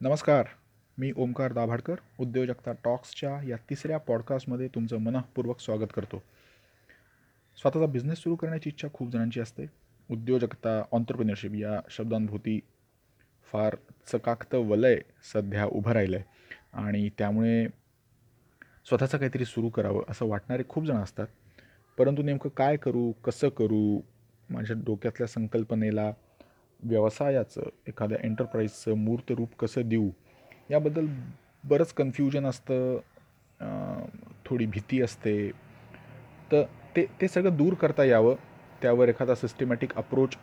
नमस्कार मी ओमकार दाभाडकर उद्योजकता टॉक्सच्या या तिसऱ्या पॉडकास्टमध्ये तुमचं मनःपूर्वक स्वागत करतो. स्वतःचा बिझनेस सुरू करण्याची इच्छा खूप जणांची असते. उद्योजकता ऑन्टरप्रिनरशिप या शब्दांभोवती फार चकाकतं वलय सध्या उभं राहिलं आहे आणि त्यामुळे स्वतःचं काहीतरी सुरू करावं असं वाटणारे खूप जण असतात. परंतु नेमकं काय करू कसं करू माझ्या डोक्यातल्या संकल्पनेला व्यवसायाचं एखाद्या एंटरप्राईजचं मूर्त रूप कसं देऊ याबद्दल बरंच कन्फ्युजन असतं थोडी भीती असते. तर ते ते सगळं दूर करता यावं त्यावर एखादा सिस्टमॅटिक अप्रोच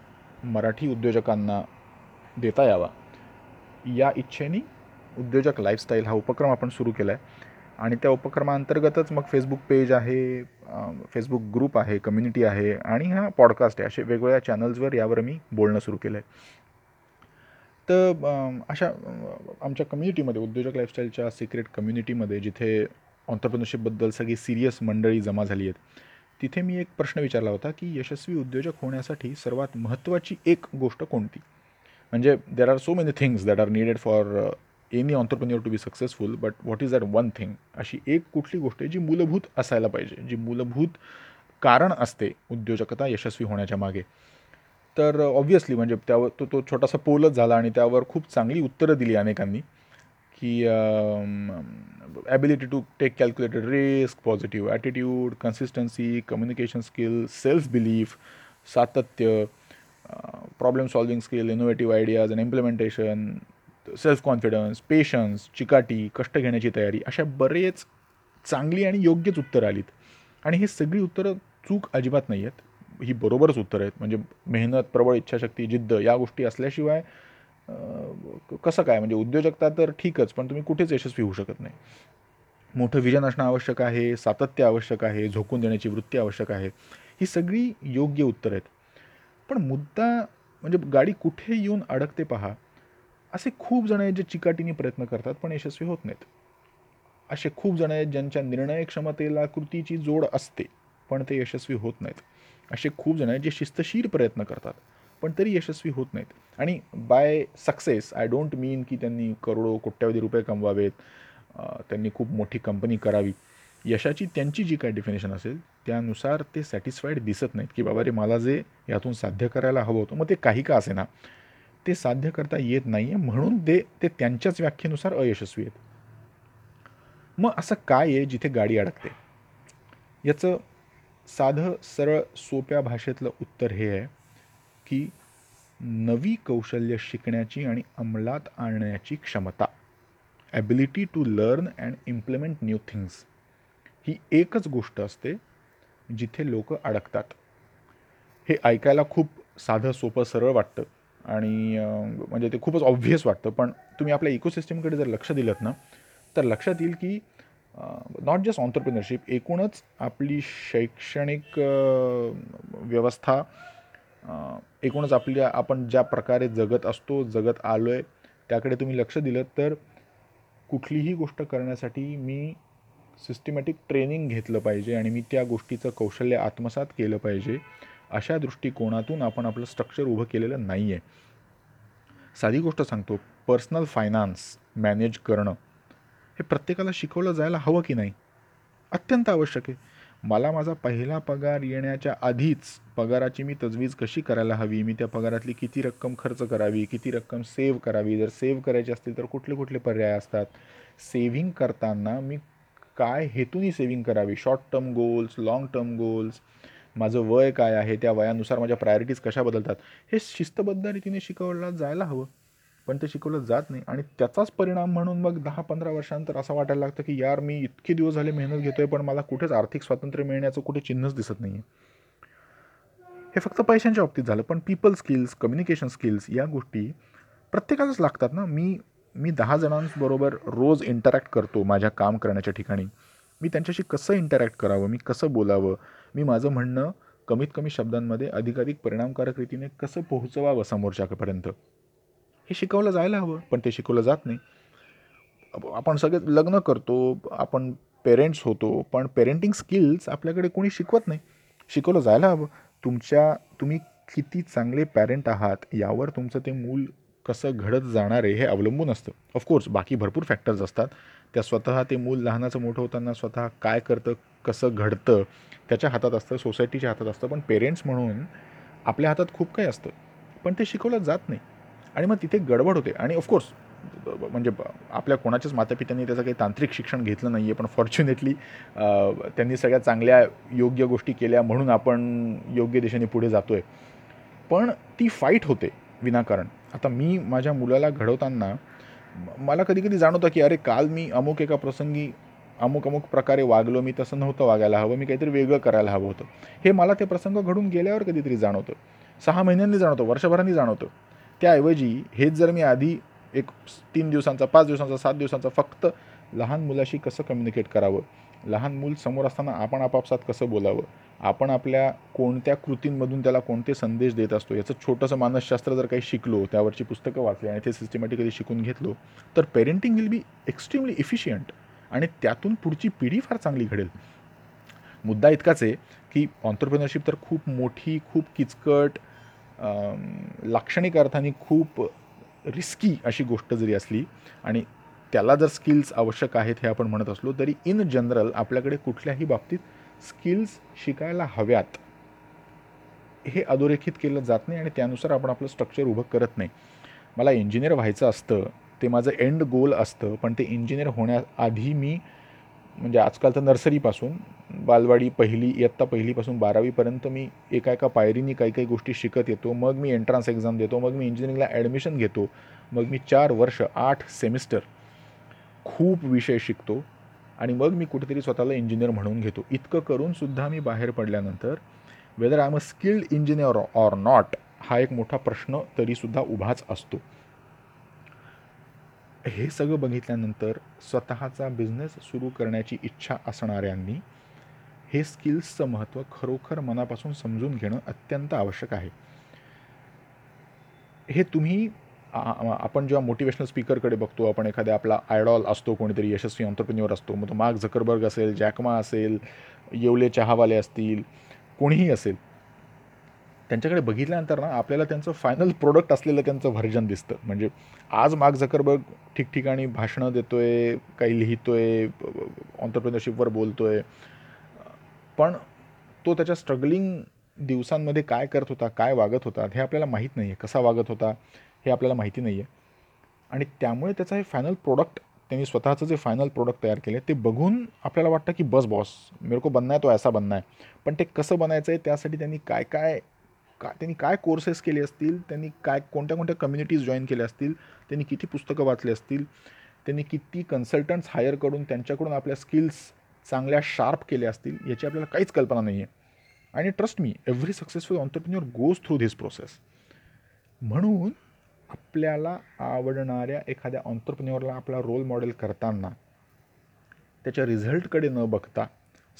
मराठी उद्योजकांना देता यावा. या इच्छेने उद्योजक लाईफस्टाईल हा उपक्रम आपण सुरू केला आहे आणि त्या उपक्रमाअंतर्गतच मग फेसबुक पेज आहे फेसबुक ग्रुप आहे कम्युनिटी आहे आणि हा पॉडकास्ट आहे. असे वेगवेगळ्या चॅनल्सवर यावर मी बोलणं सुरू केलं आहे तर अशा आमच्या कम्युनिटीमध्ये उद्योजक लाईफस्टाईलच्या सिक्रेट कम्युनिटीमध्ये जिथे ऑन्टरप्रिनरशिपबद्दल सगळी सिरियस मंडळी जमा झाली आहेत तिथे मी एक प्रश्न विचारला होता की यशस्वी उद्योजक होण्यासाठी सर्वात महत्त्वाची एक गोष्ट कोणती? म्हणजे there are so many things that are needed for any entrepreneur to be successful but what is that one thing अशी एक कुठली गोष्ट आहे जी मूलभूत असायला पाहिजे जी मूलभूत कारण असते उद्योजकता यशस्वी होण्याच्या मागे. तर ऑब्व्हियसली म्हणजे त्यावर तो तो छोटासा पोलच झाला आणि त्यावर खूप चांगली उत्तरं दिली अनेकांनी की ability to take calculated risk positive attitude consistency communication skill self belief सातत्य problem solving skill innovative ideas and implementation self confidence patience चिकाटी कष्ट घेण्याची तयारी अशा बरेच चांगली आणि योग्यच उत्तरं आलीत. आणि ही सगळी उत्तरं चूक अजिबात नाही आहेत ही बरोबरच उत्तरं आहेत. म्हणजे मेहनत प्रबळ इच्छाशक्ती जिद्द या गोष्टी असल्याशिवाय कसं काय? म्हणजे उद्योजकता तर ठीकच पण तुम्ही कुठेच यशस्वी होऊ शकत नाही. मोठं विजन असणं आवश्यक आहे सातत्य आवश्यक आहे झोकून देण्याची वृत्ती आवश्यक आहे. ही सगळी योग्य उत्तरं आहेत. पण मुद्दा म्हणजे गाडी कुठे येऊन अडकते पहा. असे खूप जण आहेत जे चिकाटीने प्रयत्न करतात पण यशस्वी होत नाहीत. असे खूप जण आहेत ज्यांच्या निर्णय क्षमतेला कृतीची जोड असते पण ते यशस्वी होत नाहीत. असे खूप जण आहेत जे शिस्तशीर प्रयत्न करतात पण तरी यशस्वी होत नाहीत. आणि by success I don't mean की त्यांनी करोडो कोट्यावधी रुपये कमवावेत त्यांनी खूप मोठी कंपनी करावी. यशाची त्यांची जी काय डेफिनेशन असेल त्यानुसार ते सॅटिस्फाईड दिसत नाहीत की बाबा रे मला जे यातून साध्य करायला हवं होतं मग ते काही का असे ना ते साध्य करता येत नाही आहे म्हणून ते ते त्यांच्याच व्याख्येनुसार अयशस्वी आहेत. मग असं काय आहे जिथे गाडी अडकते? याचं साधं सरळ सोप्या भाषेतलं उत्तर हे आहे की नवी कौशल्य शिकण्याची आणि अंमलात आणण्याची क्षमता. Ability to learn and implement new things ही एकच गोष्ट असते जिथे लोक अडकतात. हे ऐकायला खूप साधं सोपं सरळ वाटतं. आणि म्हणजे ते खूपच ऑब्व्हियस वाटतं. पण तुम्ही आपल्या इकोसिस्टमकडे जर लक्ष दिलं ना तर लक्षात येईल की नॉट जस्ट ऑन्टरप्रिनरशिप एकूणच आपली शैक्षणिक व्यवस्था एकूणच आपल्या आपण ज्या प्रकारे जगत असतो जगत आलो आहे त्याकडे तुम्ही लक्ष दिलं तर कुठलीही गोष्ट करण्यासाठी मी सिस्टमॅटिक ट्रेनिंग घेतलं पाहिजे आणि मी त्या गोष्टीचं कौशल्य आत्मसात केलं पाहिजे. अशा दृष्टिकोनातून आपण आपलं स्ट्रक्चर उभं केलेलं नाही आहे साधी गोष्ट सांगतो पर्सनल फायनान्स मॅनेज करणं हे प्रत्येकाला शिकवलं जायला हवं की नाही? अत्यंत आवश्यक आहे. मला माझा पहिला पगार येण्याच्या आधीच पगाराची मी तजवीज कशी करायला हवी? मी त्या पगारातली किती रक्कम खर्च करावी? किती रक्कम सेव्ह करावी? जर सेव्ह करायची असतील तर कुठले कुठले पर्याय असतात? सेव्हिंग करताना मी काय हेतूनी सेव्हिंग करावी? Short term goals long term goals माझं वय काय आहे त्या वयानुसार माझ्या प्रायोरिटीज कशा बदलतात हे शिस्तबद्ध रीतीने शिकवलं जायला हवं. पण ते शिकवलं जात नाही. आणि त्याचाच परिणाम म्हणून मग दहा पंधरा वर्षांतर असं वाटायला लागतं की यार मी इतके दिवस झाले मेहनत घेतोय पण मला कुठेच आर्थिक स्वातंत्र्य मिळण्याचं कुठे चिन्हच दिसत नाही हे फक्त पैशांच्या बाबतीत झालं. पण पीपल स्किल्स कम्युनिकेशन स्किल्स या गोष्टी प्रत्येकालाच लागतात ना. मी मी दहा जणांबरोबर रोज इंटरॅक्ट करतो माझ्या काम करण्याच्या ठिकाणी. मी त्यांच्याशी कसं इंटरॅक्ट करावं? मी कसं बोलावं? मी माझं म्हणणं कमीत कमी शब्दांमध्ये अधिकाधिक परिणामकारक रीतीने कसं पोहोचवावं समोरच्यापर्यंत? हे शिकवलं जायला हवं पण ते शिकवलं जात नाही. आपण सगळे लग्न करतो आपण पेरेंट्स होतो पण पेरेंटिंग स्किल्स आपल्याकडे कोणी शिकवत नाही. शिकवलं जायला हवं. तुमच्या तुम्ही किती चांगले पॅरेंट आहात यावर तुमचं ते मूल कसं घडत जाणार आहे हे अवलंबून असतं. ऑफकोर्स बाकी भरपूर फॅक्टर्स असतात. त्या स्वतः ते मूल लहानाचं मोठं होताना स्वतः काय करतं कसं घडतं त्याच्या हातात असतं सोसायटीच्या हातात असतं. पण पेरेंट्स म्हणून आपल्या हातात खूप काही असतं. पण ते शिकवलं जात नाही. आणि मग तिथे गडबड होते. आणि ऑफकोर्स म्हणजे आपल्या कोणाच्याच मातापित्यांनी त्याचं काही तांत्रिक शिक्षण घेतलं नाही आहे पण फॉर्च्युनेटली त्यांनी सगळ्या चांगल्या योग्य गोष्टी केल्या म्हणून आपण योग्य दिशेने पुढे जातो आहे पण ती फाईट होते. विनाकारण. आता मी माझ्या मुलाला घडवताना मला कधी कधी जाणवतं की अरे काल मी अमुक एका प्रसंगी अमुक अमुक प्रकारे वागलो. मी तसं नव्हतं वागायला हवं. मी काहीतरी वेगळं करायला हवं होतं. हे मला ते प्रसंग घडून गेल्यावर कधीतरी जाणवतं. सहा महिन्यांनी जाणवतं. वर्षभरांनी जाणवतं. त्याऐवजी हेच जर मी आधी एक तीन दिवसांचा पाच दिवसांचा सात दिवसांचा फक्त लहान मुलाशी कसं कम्युनिकेट करावं? लहान मूल समोर असताना आपण आपापसात कसं बोलावं? आपण आपल्या कोणत्या कृतींमधून त्याला कोणते संदेश देत असतो? याचं छोटंसं मानसशास्त्र जर काही शिकलो त्यावरची पुस्तकं वाचली आणि ते सिस्टमॅटिकली शिकून घेतलो तर parenting will be extremely efficient आणि त्यातून पुढची पिढी फार चांगली घडेल. मुद्दा इतकाच आहे की ऑन्टरप्रिनरशिप तर खूप मोठी खूप किचकट लाक्षणिक अर्थाने खूप रिस्की अशी गोष्ट जरी असली आणि त्याला जर स्किल्स आवश्यक आहेत हे आपण म्हणत असलो तरी इन जनरल आपल्याकडे कुठल्याही बाबतीत स्किल्स शिकायला हव्यात. हे अधोरेखित केलं जात नाही आणि त्यानुसार आपण आपलं स्ट्रक्चर उभं करत नाही. मला इंजिनियर व्हायचं असतं ते माझं एंड गोल असतं पण ते इंजिनियर होण्याआधी मी म्हणजे आजकाल तर नर्सरीपासून बालवाडी पहिली इयत्ता पहिलीपासून बारावीपर्यंत मी एका एका पायरीनी काही काही गोष्टी शिकत येतो. मग मी एंट्रन्स एक्झाम देतो मग मी इंजिनिअरिंगला ॲडमिशन घेतो मग मी चार वर्ष आठ सेमिस्टर खूप विषय शिकतो आणि मग मी कुठेतरी स्वतःला इंजिनियर म्हणून घेतो. इतकं करूनसुद्धा मी बाहेर पडल्यानंतर whether I am a skilled engineer or not हा एक मोठा प्रश्न तरीसुद्धा उभाच असतो. हे सगळं बघितल्यानंतर स्वतःचा बिझनेस सुरू करण्याची इच्छा असणाऱ्यांनी हे स्किल्सचं महत्त्व खरोखर मनापासून समजून घेणं अत्यंत आवश्यक आहे. हे तुम्ही आपण जेव्हा मोटिवेशनल स्पीकरकडे बघतो आपण एखाद्या आपला आयडॉल असतो कोणीतरी यशस्वी ऑन्टरप्रिन्युअर असतो मग तो मार्क झकरबर्ग असेल जॅकमा असेल येवले चहावाले असतील कोणीही असेल त्यांच्याकडे बघितल्यानंतर ना आपल्याला त्यांचं फायनल प्रोडक्ट असलेलं त्यांचं व्हर्जन दिसतं. म्हणजे आज मार्क झकरबर्ग ठिकठिकाणी भाषणं देतो आहे काही लिहितो आहे ऑन्टरप्रिनरशिपवर बोलतो आहे पण तो त्याच्या स्ट्रगलिंग दिवसांमध्ये काय करत होता काय वागत होता हे आपल्याला माहीत नाही आहे कसा वागत होता हे आपल्याला माहिती नाही आहे आणि त्यामुळे त्याचं हे फायनल प्रोडक्ट त्यांनी स्वतःचं जे फायनल प्रोडक्ट तयार केले ते बघून आपल्याला वाटतं की बस बॉस मेरे को बनना आहे तो ऐसा बनना आहे पण ते कसं बनायचं आहे त्यासाठी त्यांनी काय काय का त्यांनी काय कोर्सेस केले असतील त्यांनी काय कोणत्या कोणत्या कम्युनिटीज जॉईन केल्या असतील त्यांनी किती पुस्तकं वाचली असतील त्यांनी किती कन्सल्टंट्स हायर करून त्यांच्याकडून आपल्या स्किल्स चांगल्या शार्प केल्या असतील याची आपल्याला काहीच कल्पना नाही आहे आणि trust me every successful entrepreneur goes through this process म्हणून आपल्याला आवडणाऱ्या एखाद्या ऑन्टरप्रिन्युअरला आपला रोल मॉडेल करताना त्याच्या रिझल्टकडे न बघता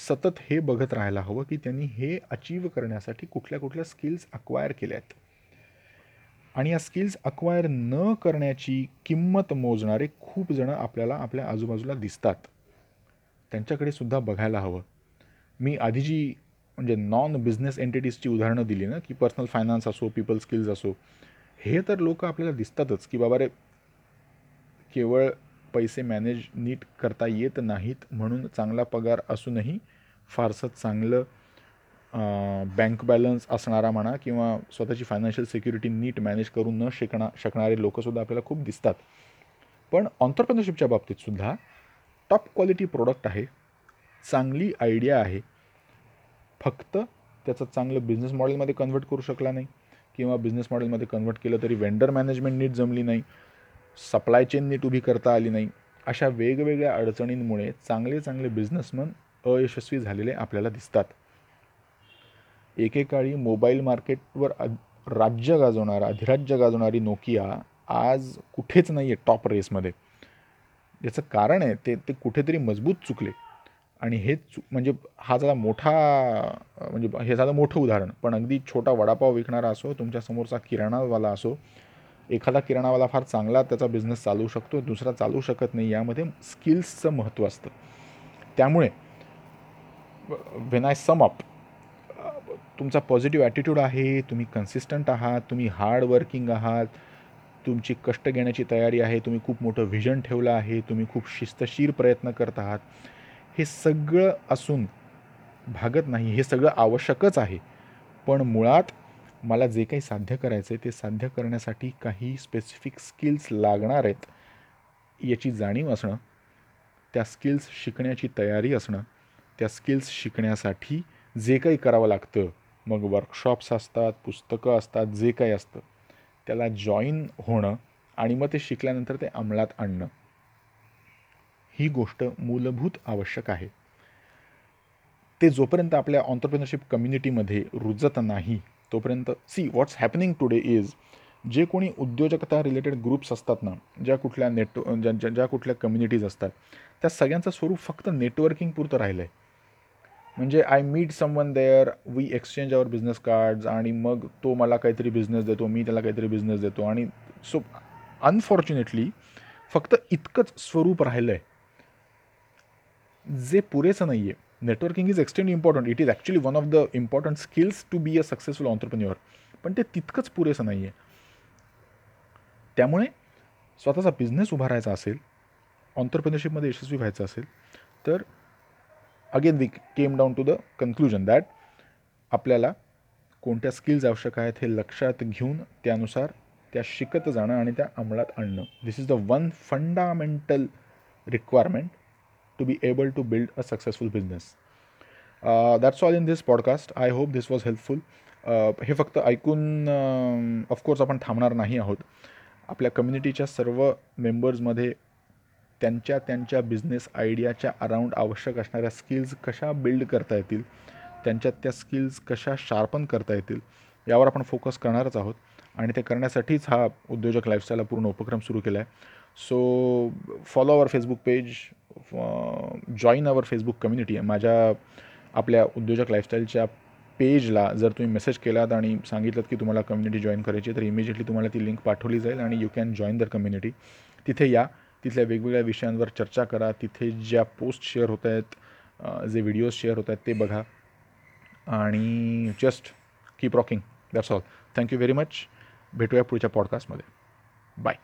सतत हे बघत राहायला हवं की त्यांनी हे अचीव करण्यासाठी कुठल्या कुठल्या स्किल्स अक्वायर केल्या आहेत आणि या स्किल्स अक्वायर न करण्याची किंमत मोजणारे खूप जणं आपल्याला आपल्या आजूबाजूला दिसतात. त्यांच्याकडे सुद्धा बघायला हवं. मी आधी जी म्हणजे नॉन बिझनेस एंटिटीजची उदाहरणं दिली ना की पर्सनल फायनान्स असो पीपल स्किल्स असो हे तर लोक आपल्याला दिसतातच की बाबा रे केवळ पैसे मॅनेज नीट करता येत नाहीत म्हणून चांगला पगार असूनही फारसं चांगलं बँक बॅलन्स असणारा म्हणा किंवा स्वतःची फायनान्शियल सिक्युरिटी नीट मॅनेज करू न शिकणा शकणारे लोकंसुद्धा आपल्याला खूप दिसतात. पण ऑन्टरप्रनरशिपच्या बाबतीतसुद्धा टॉप क्वालिटी प्रोडक्ट आहे चांगली आयडिया आहे फक्त त्याचं चांगलं बिझनेस मॉडेलमध्ये कन्व्हर्ट करू शकला नाही. किंवा बिझनेस मॉडेलमध्ये कन्वर्ट केलं तरी वेंडर मॅनेजमेंट नीट जमली नाही. सप्लाय चेन नीट उभी करता आली नाही. अशा वेगवेगळ्या अडचणींमुळे चांगले चांगले बिझनेसमन अयशस्वी झालेले आपल्याला दिसतात. एकेकाळी मोबाईल मार्केटवर राज्य गाजवणारा अधिराज्य गाजवणारी नोकिया आज कुठेच नाही आहे टॉप रेसमध्ये याचं कारण आहे ते ते कुठेतरी मजबूत चुकले. आणि हे म्हणजे हा जरा मोठा म्हणजे हे झालं मोठं उदाहरण. पण अगदी छोटा वडापाव विकणारा असो तुमच्यासमोरचा किराणावाला असो एखादा किराणावाला फार चांगला त्याचा बिझनेस चालवू शकतो दुसरा चालवू शकत नाही यामध्ये स्किल्सचं महत्त्व असतं. त्यामुळे वेन आय सम अप तुमचा पॉझिटिव्ह ॲटिट्यूड आहे तुम्ही कन्सिस्टंट आहात तुम्ही हार्ड वर्किंग आहात तुमची कष्ट घेण्याची तयारी आहे तुम्ही खूप मोठं व्हिजन ठेवलं आहे तुम्ही खूप शिस्तशीर प्रयत्न करत आहात हे सगळं असून भागत नाही हे सगळं आवश्यकच आहे. पण मुळात मला जे काही साध्य करायचं आहे ते साध्य करण्यासाठी काही स्पेसिफिक स्किल्स लागणार आहेत. याची जाणीव असणं त्या स्किल्स शिकण्याची तयारी असणं त्या स्किल्स शिकण्यासाठी जे काही करावं लागतं मग वर्कशॉप्स असतात पुस्तकं असतात जे काही असतं त्याला जॉईन होणं आणि मग ते शिकल्यानंतर ते अंमलात आणणं. ही गोष्ट मूलभूत आवश्यक आहे. ते जोपर्यंत आपल्या ऑन्टरप्रिनरशिप कम्युनिटीमध्ये रुजत नाही तोपर्यंत see what's happening today is जे कोणी उद्योजकता रिलेटेड ग्रुप्स असतात ना ज्या कुठल्या नेट ज्या ज्या ज्या कुठल्या कम्युनिटीज असतात त्या सगळ्यांचं स्वरूप फक्त नेटवर्किंग पुरतं राहिलं आहे म्हणजे I meet someone there we exchange our business cards आणि मग तो मला काहीतरी बिझनेस देतो मी त्याला काहीतरी बिझनेस देतो आणि सो अनफॉर्च्युनेटली फक्त इतकंच स्वरूप राहिलं आहे जे पुरेसं नाही आहे networking is extremely important it is actually one of the important skills to be a successful entrepreneur पण ते तितकंच पुरेसं नाही आहे त्यामुळे स्वतःचा बिझनेस उभारायचा असेल ऑन्टरप्रिनरशिपमध्ये यशस्वी व्हायचं असेल तर again we came down to the conclusion that आपल्याला कोणत्या स्किल्स आवश्यक आहेत हे लक्षात घेऊन त्यानुसार त्या शिकत जाणं आणि त्या अंमलात आणणं. This is the one fundamental requirement to be able to build a successful business that's all in this podcast I hope this was helpful uh, हे फक्त ऐकून um, ऑफकोर्स आपण थांबणार नाही आहोत. आपल्या कम्युनिटीच्या सर्व मेंबर्समध्ये त्यांच्या त्यांच्या बिझनेस आयडियाच्या अराउंड आवश्यक असणाऱ्या स्किल्स कशा बिल्ड करता येतील त्यांच्यात त्या स्किल्स कशा शार्पन करता येतील यावर आपण फोकस करणारच आहोत. आणि ते करण्यासाठीच हा उद्योजक लाईफस्टाईल पूर्ण उपक्रम सुरू केला आहे so follow our Facebook page join our Facebook community आहे माझ्या आपल्या उद्योजक लाईफस्टाईलच्या पेजला जर तुम्ही मेसेज केलात आणि सांगितलं की तुम्हाला कम्युनिटी जॉईन करायची तर इमिजिएटली तुम्हाला ती लिंक पाठवली जाईल आणि you can join the community तिथे या तिथल्या वेगवेगळ्या विषयांवर चर्चा करा तिथे ज्या पोस्ट शेअर होत आहेत जे व्हिडिओज शेअर होत आहेत ते बघा. आणि just keep rocking that's all thank you very much भेटूया पुढच्या पॉडकास्टमध्ये बाय